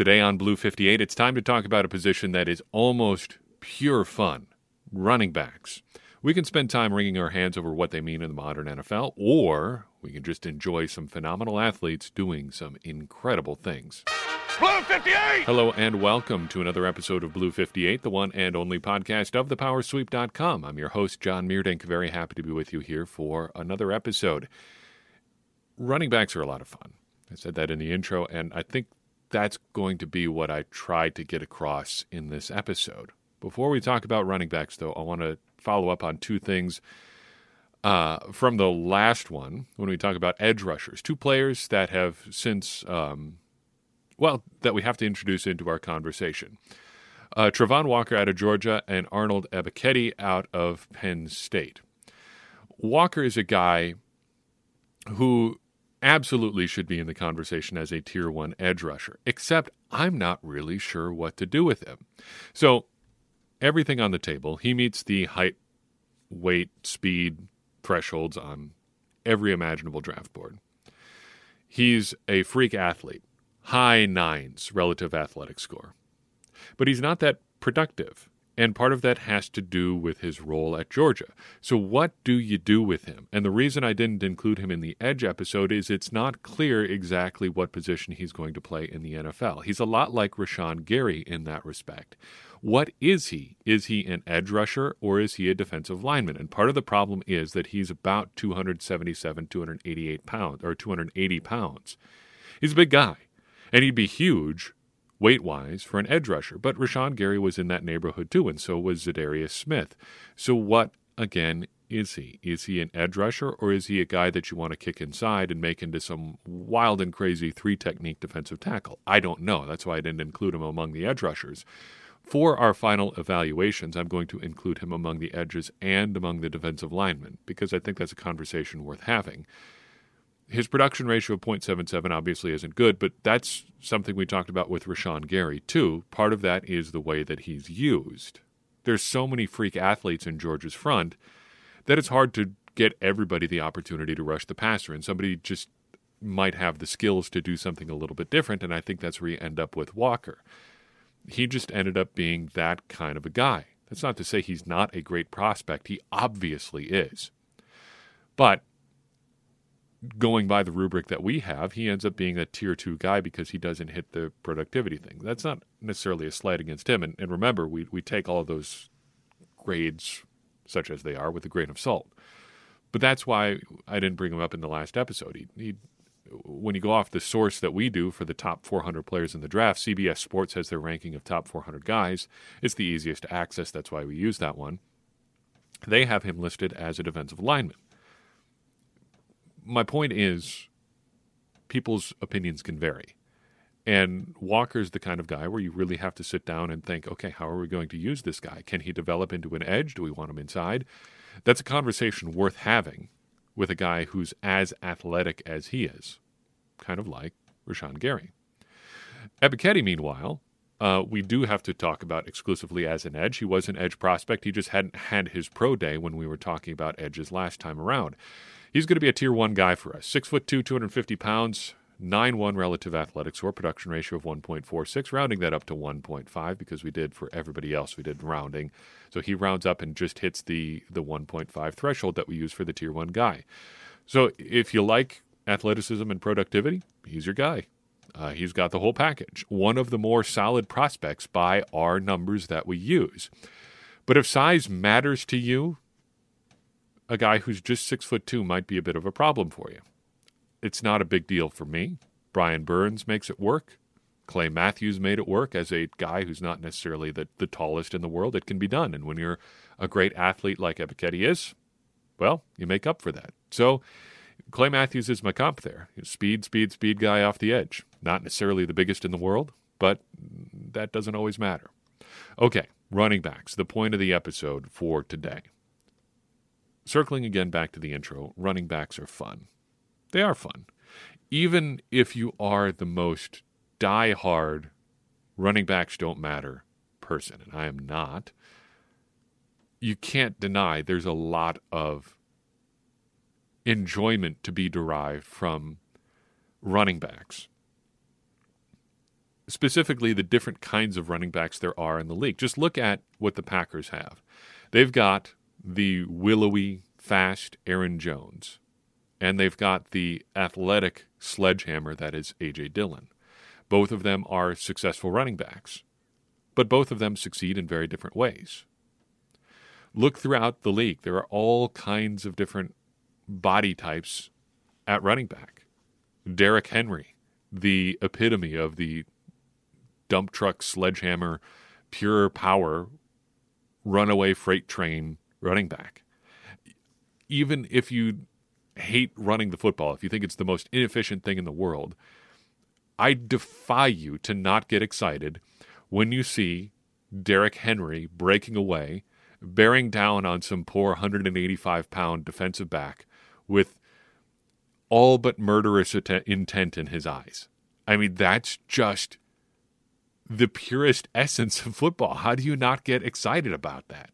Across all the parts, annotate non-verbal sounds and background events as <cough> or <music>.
Today on Blue 58, it's time to talk about a position that is almost pure fun running backs. We can spend time wringing our hands over what they mean in the modern NFL, or we can just enjoy some phenomenal athletes doing some incredible things. Blue 58! Hello and welcome to another episode of Blue 58, the one and only podcast of thepowersweep.com. I'm your host, John Meerdink. Very happy to be with you here for another episode. Running backs are a lot of fun. I said that in the intro, and I think that's going to be what I tried to get across in this episode. Before we talk about running backs, though, I want to follow up on two things uh, from the last one when we talk about edge rushers. Two players that have since, um, well, that we have to introduce into our conversation. Uh, Travon Walker out of Georgia and Arnold Ebiketie out of Penn State. Walker is a guy who absolutely should be in the conversation as a tier one edge rusher, except I'm not really sure what to do with him. So, everything on the table, he meets the height, weight, speed thresholds on every imaginable draft board. He's a freak athlete, high nines relative athletic score. But he's not that productive. And part of that has to do with his role at Georgia. So, what do you do with him? And the reason I didn't include him in the Edge episode is it's not clear exactly what position he's going to play in the NFL. He's a lot like Rashan Gary in that respect. What is he? Is he an edge rusher or is he a defensive lineman? And part of the problem is that he's about 277, 288 pounds, or 280 pounds. He's a big guy, and he'd be huge weight wise for an edge rusher. But Rashan Gary was in that neighborhood too, and so was Za'Darius Smith. So what again is he? Is he an edge rusher or is he a guy that you want to kick inside and make into some wild and crazy three technique defensive tackle? I don't know. That's why I didn't include him among the edge rushers. For our final evaluations, I'm going to include him among the edges and among the defensive linemen because I think that's a conversation worth having his production ratio of 0.77 obviously isn't good, but that's something we talked about with Rashan Gary too. Part of that is the way that he's used. There's so many freak athletes in Georgia's front that it's hard to get everybody the opportunity to rush the passer, and somebody just might have the skills to do something a little bit different, and I think that's where you end up with Walker. He just ended up being that kind of a guy. That's not to say he's not a great prospect. He obviously is. But going by the rubric that we have, he ends up being a tier two guy because he doesn't hit the productivity thing. That's not necessarily a slight against him. And, and remember, we, we take all of those grades, such as they are, with a grain of salt. But that's why I didn't bring him up in the last episode. He, he, when you go off the source that we do for the top 400 players in the draft, CBS Sports has their ranking of top 400 guys. It's the easiest to access. That's why we use that one. They have him listed as a defensive lineman my point is people's opinions can vary. And Walker's the kind of guy where you really have to sit down and think, okay, how are we going to use this guy? Can he develop into an edge? Do we want him inside? That's a conversation worth having with a guy who's as athletic as he is, kind of like Rashan Gary. Ebiketie, meanwhile, uh, we do have to talk about exclusively as an edge. He was an edge prospect. He just hadn't had his pro day when we were talking about edges last time around. He's going to be a tier one guy for us. Six foot two, 250 pounds, 9 1 relative athletic score, production ratio of 1.46, rounding that up to 1.5 because we did for everybody else, we did rounding. So he rounds up and just hits the, the 1.5 threshold that we use for the tier one guy. So if you like athleticism and productivity, he's your guy. Uh, he's got the whole package. One of the more solid prospects by our numbers that we use. But if size matters to you, a guy who's just six foot two might be a bit of a problem for you. It's not a big deal for me. Brian Burns makes it work. Clay Matthews made it work as a guy who's not necessarily the, the tallest in the world. It can be done. And when you're a great athlete like Ebiketie is, well, you make up for that. So Clay Matthews is my comp there. Speed, speed, speed guy off the edge. Not necessarily the biggest in the world, but that doesn't always matter. Okay, running backs, the point of the episode for today. Circling again back to the intro, running backs are fun. They are fun. Even if you are the most die-hard running backs don't matter person, and I am not, you can't deny there's a lot of enjoyment to be derived from running backs. specifically the different kinds of running backs there are in the league. Just look at what the Packers have. They've got the willowy, fast Aaron Jones, and they've got the athletic sledgehammer that is A.J. Dillon. Both of them are successful running backs, but both of them succeed in very different ways. Look throughout the league. There are all kinds of different body types at running back. Derrick Henry, the epitome of the dump truck sledgehammer, pure power, runaway freight train running back. Even if you hate running the football, if you think it's the most inefficient thing in the world, I defy you to not get excited when you see Derrick Henry breaking away, bearing down on some poor 185 pound defensive back with all but murderous intent in his eyes. I mean, that's just the purest <laughs> essence of football. How do you not get excited about that?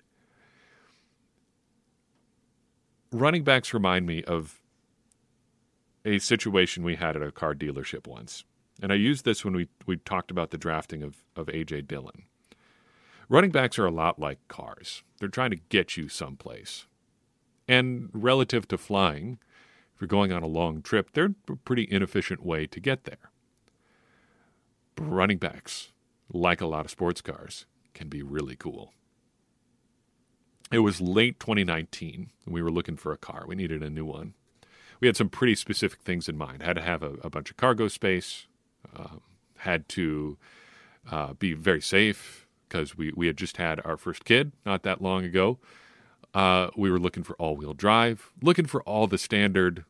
Running backs remind me of a situation we had at a car dealership once. And I used this when we, we talked about the drafting of, of A.J. Dillon. Running backs are a lot like cars, they're trying to get you someplace. And relative to flying, if you're going on a long trip, they're a pretty inefficient way to get there. running backs, like a lot of sports cars, can be really cool. It was late 2019, and we were looking for a car. We needed a new one. We had some pretty specific things in mind. Had to have a, a bunch of cargo space, uh, had to uh, be very safe because we, we had just had our first kid not that long ago. Uh, we were looking for all wheel drive, looking for all the standard,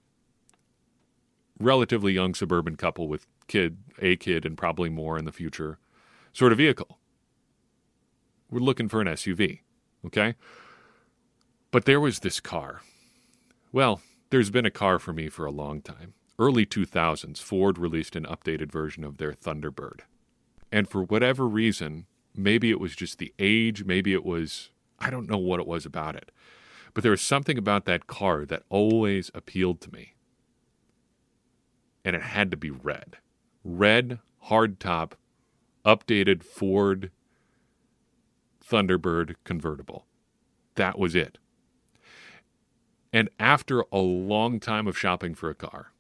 relatively young suburban couple with kid, a kid, and probably more in the future sort of vehicle. We're looking for an SUV, okay? But there was this car. Well, there's been a car for me for a long time. Early 2000s, Ford released an updated version of their Thunderbird. And for whatever reason, maybe it was just the age, maybe it was, I don't know what it was about it. But there was something about that car that always appealed to me. And it had to be red. Red, hardtop, updated Ford Thunderbird convertible. That was it. And after a long time of shopping for a car,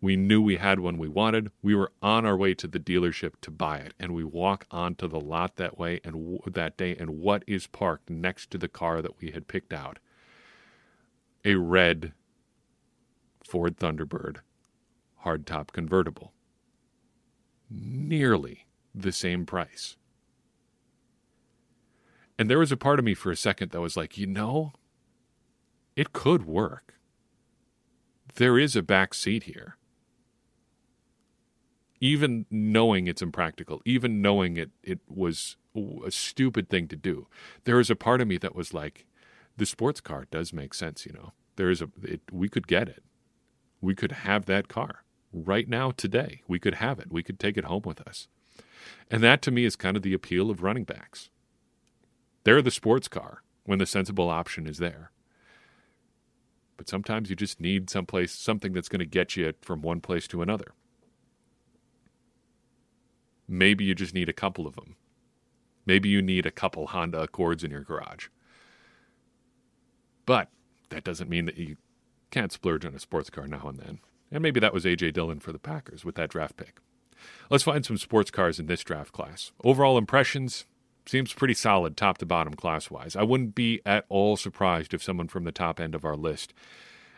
we knew we had one we wanted. We were on our way to the dealership to buy it, and we walk onto the lot that way and w- that day. And what is parked next to the car that we had picked out? A red Ford Thunderbird hardtop convertible. Nearly the same price. And there was a part of me for a second that was like, you know, it could work. There is a back seat here. Even knowing it's impractical, even knowing it, it was a stupid thing to do, there is a part of me that was like, the sports car does make sense, you know. There is a, it, we could get it. We could have that car right now, today. We could have it. We could take it home with us. And that to me is kind of the appeal of running backs. They're the sports car when the sensible option is there. But sometimes you just need someplace something that's going to get you from one place to another. Maybe you just need a couple of them. Maybe you need a couple Honda Accords in your garage. But that doesn't mean that you can't splurge on a sports car now and then. And maybe that was A.J. Dillon for the Packers with that draft pick. Let's find some sports cars in this draft class. Overall impressions seems pretty solid top to bottom class wise. I wouldn't be at all surprised if someone from the top end of our list,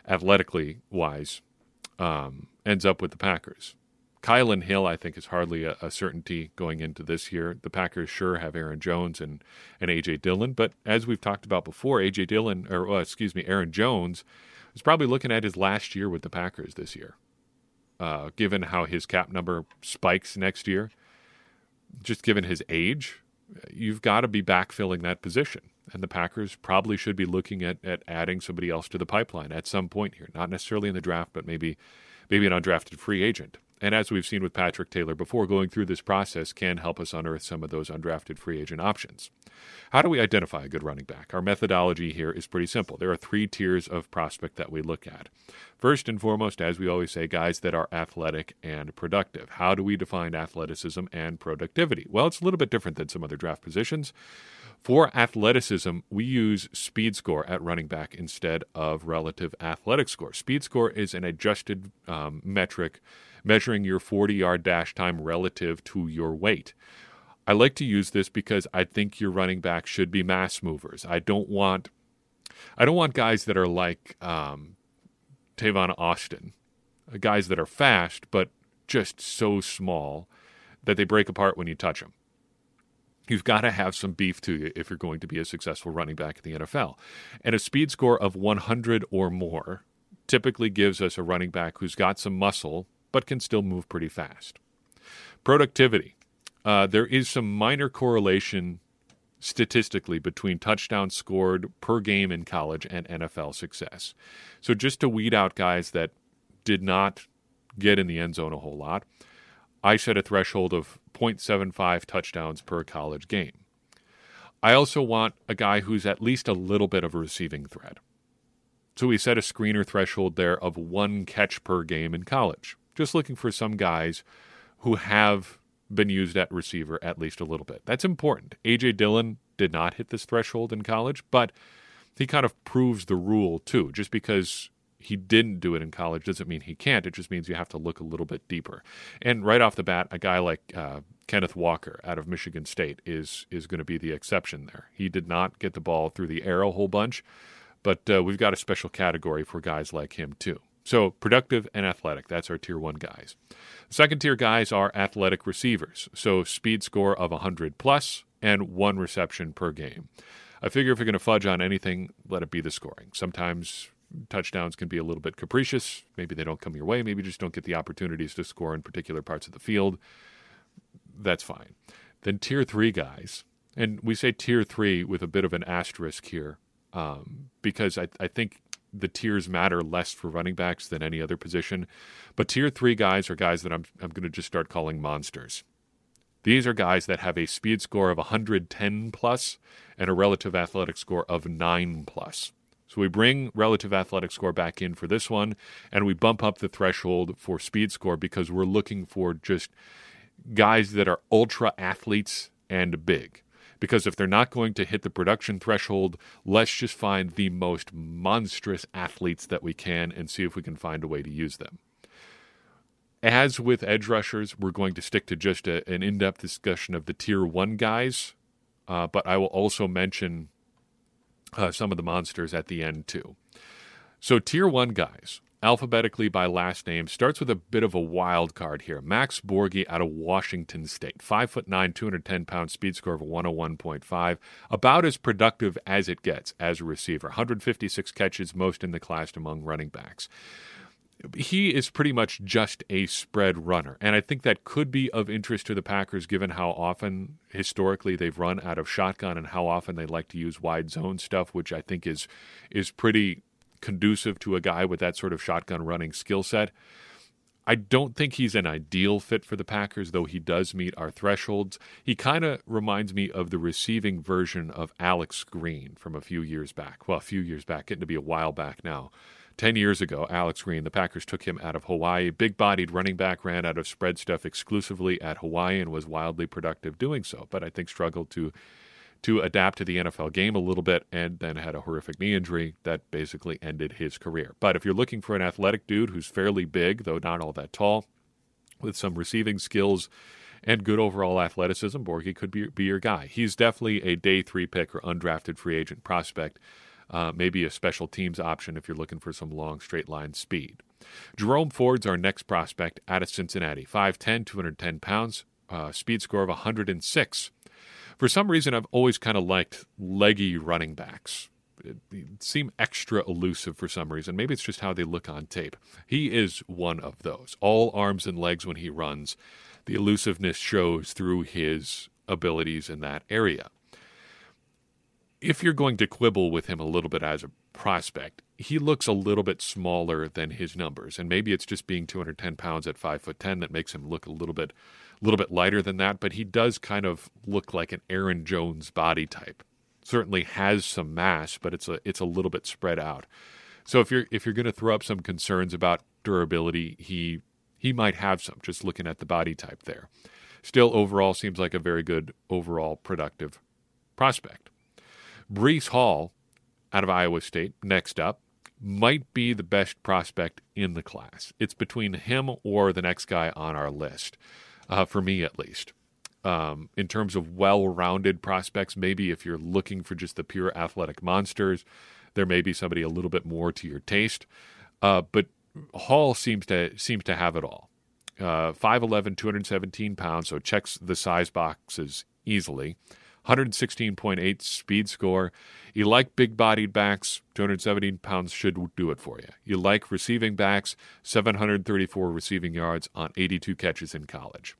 athletically wise, um, ends up with the Packers. Kylin Hill, I think, is hardly a, a, certainty going into this year. The Packers sure have Aaron Jones and, and A.J. Dillon, but as we've talked about before, A.J. Dillon, or uh, excuse me, Aaron Jones, is probably looking at his last year with the Packers this year uh, given how his cap number spikes next year, just given his age, you've got to be backfilling that position. And the Packers probably should be looking at, at adding somebody else to the pipeline at some point here. Not necessarily in the draft, but maybe maybe an undrafted free agent. And as we've seen with Patrick Taylor before, going through this process can help us unearth some of those undrafted free agent options. How do we identify a good running back? Our methodology here is pretty simple. There are three tiers of prospect that we look at. First and foremost, as we always say, guys that are athletic and productive. How do we define athleticism and productivity? Well, it's a little bit different than some other draft positions. For athleticism, we use speed score at running back instead of relative athletic score. Speed score is an adjusted um, metric measuring your 40 yard dash time relative to your weight. I like to use this because I think your running back should be mass movers. I don't want I don't want guys that are like um, Tavon Austin, uh, guys that are fast but just so small that they break apart when you touch them. You've got to have some beef to you if you're going to be a successful running back in the NFL. And a speed score of 100 or more typically gives us a running back who's got some muscle but can still move pretty fast. Productivity. Uh, there is some minor correlation statistically between touchdowns scored per game in college and NFL success. So just to weed out guys that did not get in the end zone a whole lot, I set a threshold of 0.75 touchdowns per college game. I also want a guy who's at least a little bit of a receiving threat. So we set a screener threshold there of one catch per game in college. Just looking for some guys who have been used at receiver at least a little bit. That's important. A.J. Dillon did not hit this threshold in college, but he kind of proves the rule too. Just because he didn't do it in college doesn't mean he can't. It just means you have to look a little bit deeper. And right off the bat, a guy like uh, Kenneth Walker out of Michigan State is is going to be the exception there. He did not get the ball through the air a whole bunch, but uh, we've got a special category for guys like him too. So productive and athletic. That's our tier one guys. Second tier guys are athletic receivers. So speed score of 100 plus and one reception per game. I figure if you're going to fudge on anything, let it be the scoring. Sometimes touchdowns can be a little bit capricious. Maybe they don't come your way. Maybe you just don't get the opportunities to score in particular parts of the field. That's fine. Then tier three guys, and we say tier three with a bit of an asterisk here um, because I, I think the tiers matter less for running backs than any other position. But tier three guys are guys that I'm, I'm going to just start calling monsters. These are guys that have a speed score of 110 plus and a relative athletic score of 9 plus. So we bring relative athletic score back in for this one, and we bump up the threshold for speed score because we're looking for just guys that are ultra athletes and big because if they're not going to hit the production threshold, let's just find the most monstrous athletes that we can and see if we can find a way to use them. As with edge rushers, we're going to stick to just a, an in depth discussion of the tier one guys, uh, but I will also mention uh, some of the monsters at the end too. So, tier one guys, alphabetically by last name, starts with a bit of a wild card here. Max Borghi out of Washington State, five foot nine, 210 pound speed score of 101.5, about as productive as it gets as a receiver. 156 catches, most in the class among running backs. He is pretty much just a spread runner, and I think that could be of interest to the Packers given how often historically they've run out of shotgun and how often they like to use wide zone stuff, which I think is is pretty conducive to a guy with that sort of shotgun running skill set. I don't think he's an ideal fit for the Packers, though he does meet our thresholds. He kind of reminds me of the receiving version of Alex Green from a few years back. Well, a few years back, getting to be a while back now. 10 years ago, Alex Green, the Packers took him out of Hawaii. Big bodied running back, ran out of spread stuff exclusively at Hawaii and was wildly productive doing so, but I think struggled to to adapt to the NFL game a little bit and then had a horrific knee injury that basically ended his career. But if you're looking for an athletic dude who's fairly big, though not all that tall, with some receiving skills and good overall athleticism, Borghi could be, be your guy. He's definitely a day three pick or undrafted free agent prospect. Uh, maybe a special teams option if you're looking for some long straight line speed. Jerome Ford's our next prospect out of Cincinnati. 5'10, 210 pounds, uh, speed score of 106 for some reason, I've always kind of liked leggy running backs. It seem extra elusive for some reason. Maybe it's just how they look on tape. He is one of those. All arms and legs when he runs. The elusiveness shows through his abilities in that area. If you're going to quibble with him a little bit as a prospect, he looks a little bit smaller than his numbers, and maybe it's just being 210 pounds at five foot ten that makes him look a little bit, a little bit lighter than that. But he does kind of look like an Aaron Jones body type. Certainly has some mass, but it's a it's a little bit spread out. So if you're if you're going to throw up some concerns about durability, he he might have some. Just looking at the body type there, still overall seems like a very good overall productive prospect. Breece Hall out of Iowa State, next up, might be the best prospect in the class. It's between him or the next guy on our list, uh, for me at least. Um, in terms of well rounded prospects, maybe if you're looking for just the pure athletic monsters, there may be somebody a little bit more to your taste. Uh, but Hall seems to seems to have it all. Uh, 5'11, 217 pounds, so checks the size boxes easily. 116.8 speed score. You like big bodied backs, 217 pounds should do it for you. You like receiving backs, 734 receiving yards on 82 catches in college.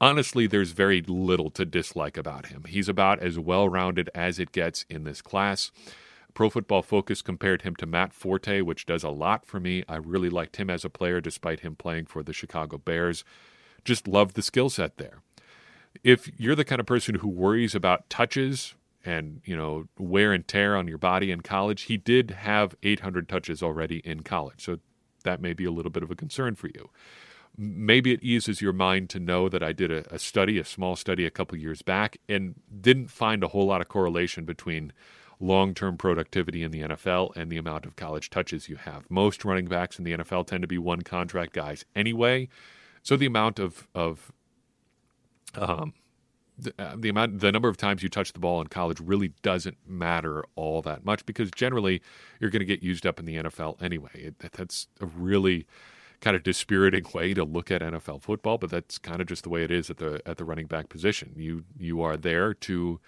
Honestly, there's very little to dislike about him. He's about as well rounded as it gets in this class. Pro Football Focus compared him to Matt Forte, which does a lot for me. I really liked him as a player despite him playing for the Chicago Bears. Just love the skill set there if you're the kind of person who worries about touches and you know wear and tear on your body in college, he did have 800 touches already in college, so that may be a little bit of a concern for you. Maybe it eases your mind to know that I did a, a study, a small study a couple years back, and didn't find a whole lot of correlation between long term productivity in the NFL and the amount of college touches you have. Most running backs in the NFL tend to be one contract guys anyway. So the amount of, of um, the, uh, the, amount, the number of times you touch the ball in college really doesn't matter all that much because generally you're going to get used up in the NFL anyway. It, that's a really kind of dispiriting way to look at NFL football, but that's kind of just the way it is at the at the running back position. You you are there to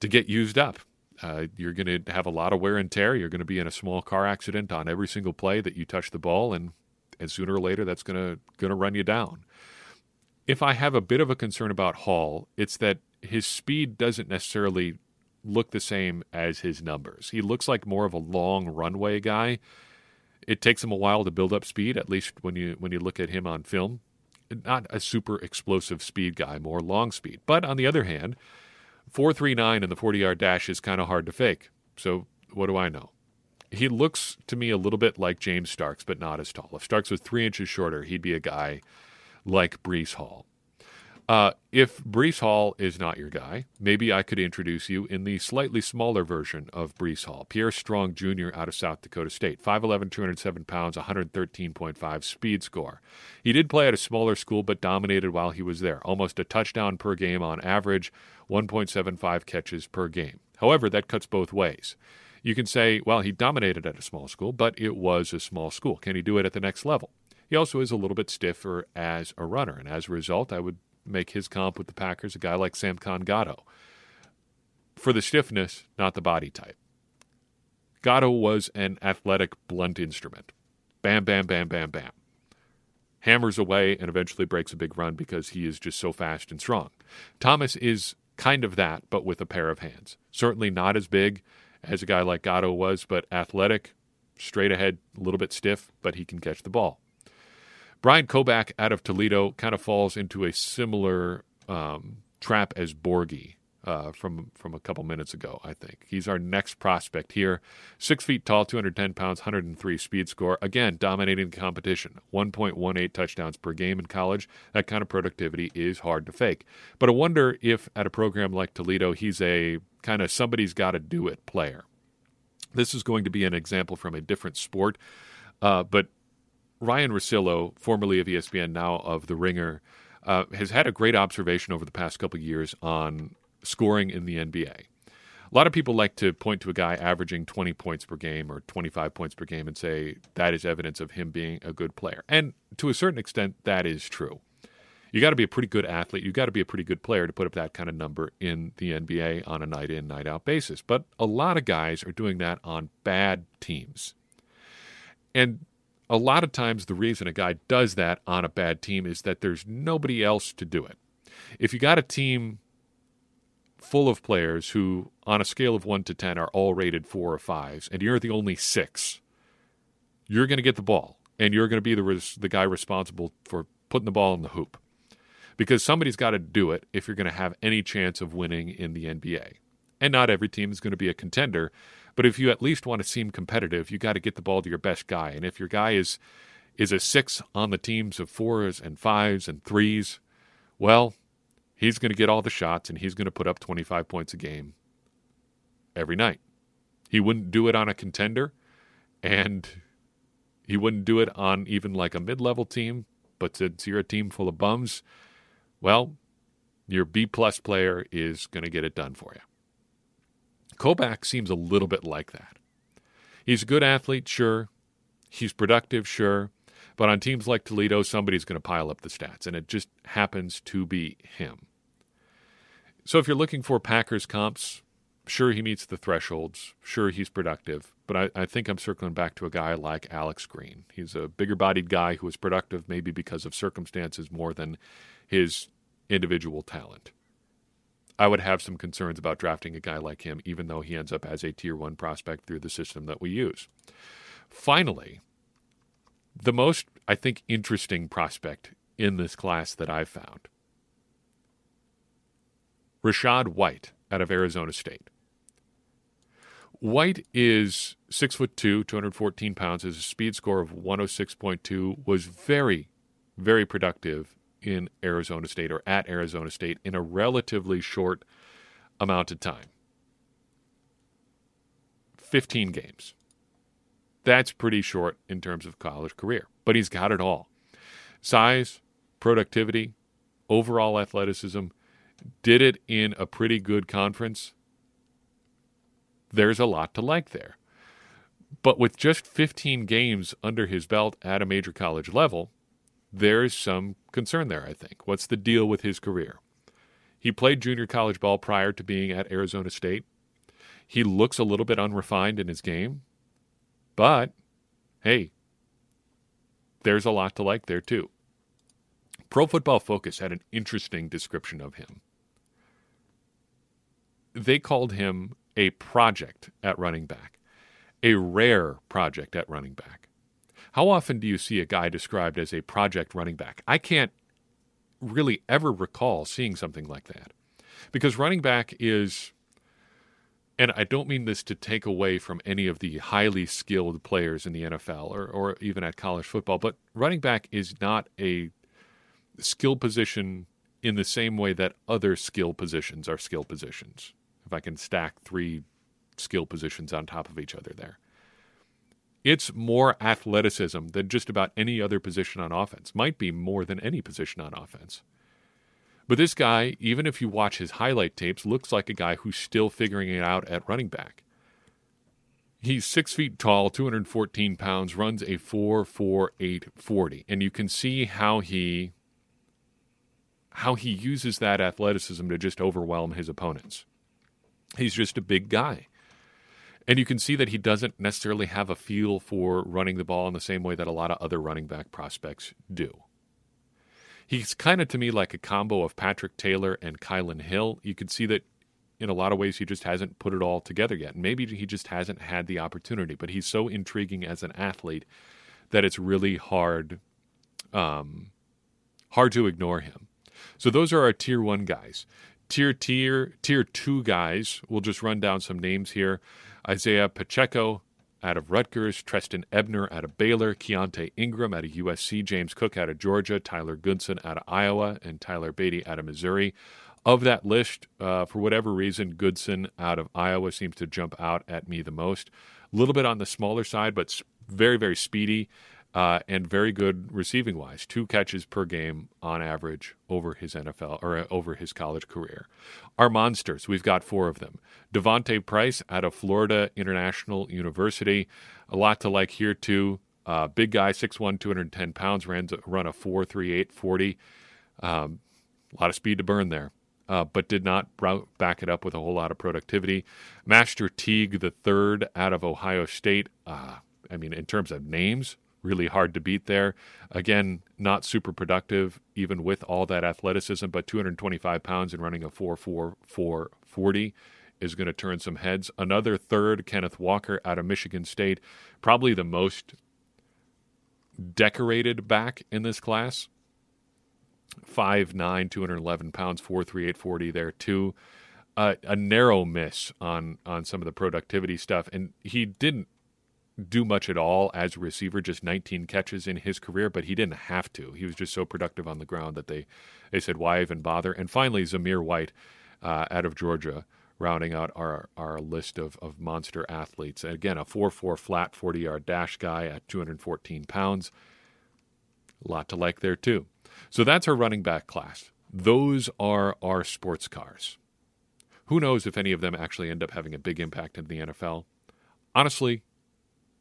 to get used up. Uh, you're going to have a lot of wear and tear. You're going to be in a small car accident on every single play that you touch the ball, and and sooner or later that's going to going to run you down if I have a bit of a concern about Hall, it's that his speed doesn't necessarily look the same as his numbers. He looks like more of a long runway guy. It takes him a while to build up speed, at least when you when you look at him on film. Not a super explosive speed guy, more long speed. But on the other hand, 439 in the 40 yard dash is kind of hard to fake. So what do I know? He looks to me a little bit like James Starks, but not as tall. If Starks was three inches shorter, he'd be a guy like Breece Hall. Uh, if Breece Hall is not your guy, maybe I could introduce you in the slightly smaller version of Breece Hall. Pierre Strong Jr. out of South Dakota State, 5'11, 207 pounds, 113.5 speed score. He did play at a smaller school, but dominated while he was there. Almost a touchdown per game on average, 1.75 catches per game. However, that cuts both ways. You can say, well, he dominated at a small school, but it was a small school. Can he do it at the next level? He also is a little bit stiffer as a runner, and as a result, I would make his comp with the Packers a guy like Samkon Gado. For the stiffness, not the body type. Gado was an athletic, blunt instrument. Bam, bam, bam, bam, bam. Hammers away and eventually breaks a big run because he is just so fast and strong. Thomas is kind of that, but with a pair of hands. Certainly not as big as a guy like Gado was, but athletic, straight ahead, a little bit stiff, but he can catch the ball. Bryant Koback out of Toledo kind of falls into a similar um, trap as Borghi uh, from from a couple minutes ago. I think he's our next prospect here. Six feet tall, 210 pounds, 103 speed score. Again, dominating the competition. 1.18 touchdowns per game in college. That kind of productivity is hard to fake. But I wonder if at a program like Toledo, he's a kind of somebody's got to do it player. This is going to be an example from a different sport, uh, but Ryan Russillo, formerly of ESPN, now of The Ringer, uh, has had a great observation over the past couple years on scoring in the NBA. A lot of people like to point to a guy averaging 20 points per game or 25 points per game and say that is evidence of him being a good player. And to a certain extent, that is true. You got to be a pretty good athlete. You got to be a pretty good player to put up that kind of number in the NBA on a night in, night out basis. But a lot of guys are doing that on bad teams. And a lot of times the reason a guy does that on a bad team is that there's nobody else to do it. If you got a team full of players who, on a scale of one to 10, are all rated four or fives, and you're the only six, you're going to get the ball, and you're going to be the, res- the guy responsible for putting the ball in the hoop. Because somebody's got to do it if you're going to have any chance of winning in the NBA. And not every team is going to be a contender, but if you at least want to seem competitive, you got to get the ball to your best guy. And if your guy is is a six on the teams of fours and fives and threes, well, he's going to get all the shots and he's going to put up 25 points a game every night. He wouldn't do it on a contender, and he wouldn't do it on even like a mid level team. But since you're a team full of bums, well, your B plus player is going to get it done for you. Koback seems a little bit like that. He's a good athlete, sure. He's productive, sure. But on teams like Toledo, somebody's going to pile up the stats, and it just happens to be him. So if you're looking for Packers comps, sure he meets the thresholds, sure he's productive, but I, I, think I'm circling back to a guy like Alex Green. He's a bigger bodied guy who is productive maybe because of circumstances more than his individual talent. I would have some concerns about drafting a guy like him, even though he ends up as a tier one prospect through the system that we use. Finally, the most, I think, interesting prospect in this class that I've found Rachaad White out of Arizona State. White is six foot two, 214 pounds, has a speed score of 106.2, was very, very productive in Arizona State or at Arizona State in a relatively short amount of time 15 games. That's pretty short in terms of college career, but he's got it all size, productivity, overall athleticism. Did it in a pretty good conference. There's a lot to like there. But with just 15 games under his belt at a major college level, there's some concern there, I think. What's the deal with his career? He played junior college ball prior to being at Arizona State. He looks a little bit unrefined in his game, but hey, there's a lot to like there too. Pro Football Focus had an interesting description of him. They called him a project at running back, a rare project at running back. How often do you see a guy described as a project running back? I can't really ever recall seeing something like that. Because running back is, and I don't mean this to take away from any of the highly skilled players in the NFL or, or even at college football, but running back is not a skill position in the same way that other skill positions are skill positions. If I can stack three skill positions on top of each other there. It's more athleticism than just about any other position on offense. Might be more than any position on offense. But this guy, even if you watch his highlight tapes, looks like a guy who's still figuring it out at running back. He's six feet tall, 214 pounds, runs a 4.48 40. And you can see how he how he uses that athleticism to just overwhelm his opponents. He's just a big guy. And you can see that he doesn't necessarily have a feel for running the ball in the same way that a lot of other running back prospects do. He's kind of to me like a combo of Patrick Taylor and Kylin Hill. You can see that in a lot of ways he just hasn't put it all together yet. Maybe he just hasn't had the opportunity, but he's so intriguing as an athlete that it's really hard um, hard to ignore him. So those are our tier one guys. Tier tier tier two guys. We'll just run down some names here. Isaiah Pacheco out of Rutgers, Trestan Ebner out of Baylor, Keaontay Ingram out of USC, James Cook out of Georgia, Tyler Goodson out of Iowa, and Tyler Badie out of Missouri. Of that list, uh, for whatever reason, Goodson out of Iowa seems to jump out at me the most. A little bit on the smaller side, but very, very speedy uh, and very good receiving wise. Two catches per game on average over his NFL or uh, over his college career. Our monsters, we've got four of them. D'Vonte Price out of Florida International University. A lot to like here, too. Uh, big guy, 6'1, 210 pounds, ran, run a 4.38 40. Um, a lot of speed to burn there. Uh, but did not back it up with a whole lot of productivity. Master Teague the third out of Ohio State. Uh, I mean, in terms of names, really hard to beat there. Again, not super productive, even with all that athleticism, but 225 pounds and running a 4-4-40 is going to turn some heads. Another third, Kenneth Walker out of Michigan State, probably the most decorated back in this class. 5'9, 211 pounds, 43840 there too. Uh, a narrow miss on on some of the productivity stuff, and he didn't do much at all as a receiver, just 19 catches in his career, but he didn't have to. He was just so productive on the ground that they, they said, why even bother? And finally, Zamir White uh, out of Georgia, rounding out our, our list of, of monster athletes. Again, a 4 4 flat 40 yard dash guy at 214 pounds. A lot to like there, too. So that's our running back class. Those are our sports cars. Who knows if any of them actually end up having a big impact in the NFL? Honestly,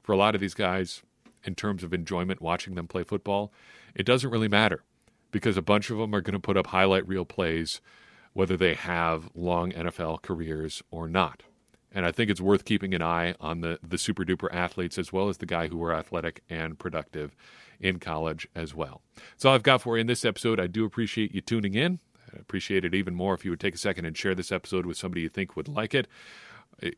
for a lot of these guys, in terms of enjoyment watching them play football, it doesn't really matter because a bunch of them are going to put up highlight reel plays whether they have long NFL careers or not. And I think it's worth keeping an eye on the, the super duper athletes as well as the guy who were athletic and productive in college as well. All I've got for you in this episode. I do appreciate you tuning in. I appreciate it even more if you would take a second and share this episode with somebody you think would like it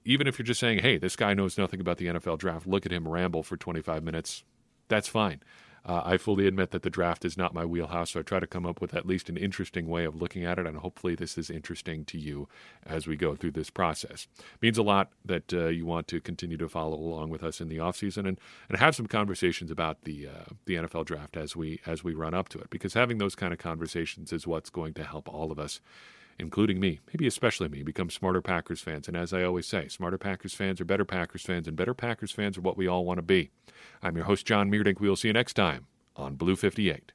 even if you're just saying, hey, this guy knows nothing about the NFL draft, look at him ramble for 25 minutes, that's fine. Uh, I fully admit that the draft is not my wheelhouse, so I try to come up with at least an interesting way of looking at it, and hopefully this is interesting to you as we go through this process. It means a lot that uh, you want to continue to follow along with us in the offseason and, and have some conversations about the uh, the NFL draft as we as we run up to it, because having those kind of conversations is what's going to help all of us including me, maybe especially me, become smarter Packers fans. And as I always say, smarter Packers fans are better Packers fans, and better Packers fans are what we all want to be. I'm your host, John Meerdink. We will see you next time on Blue 58.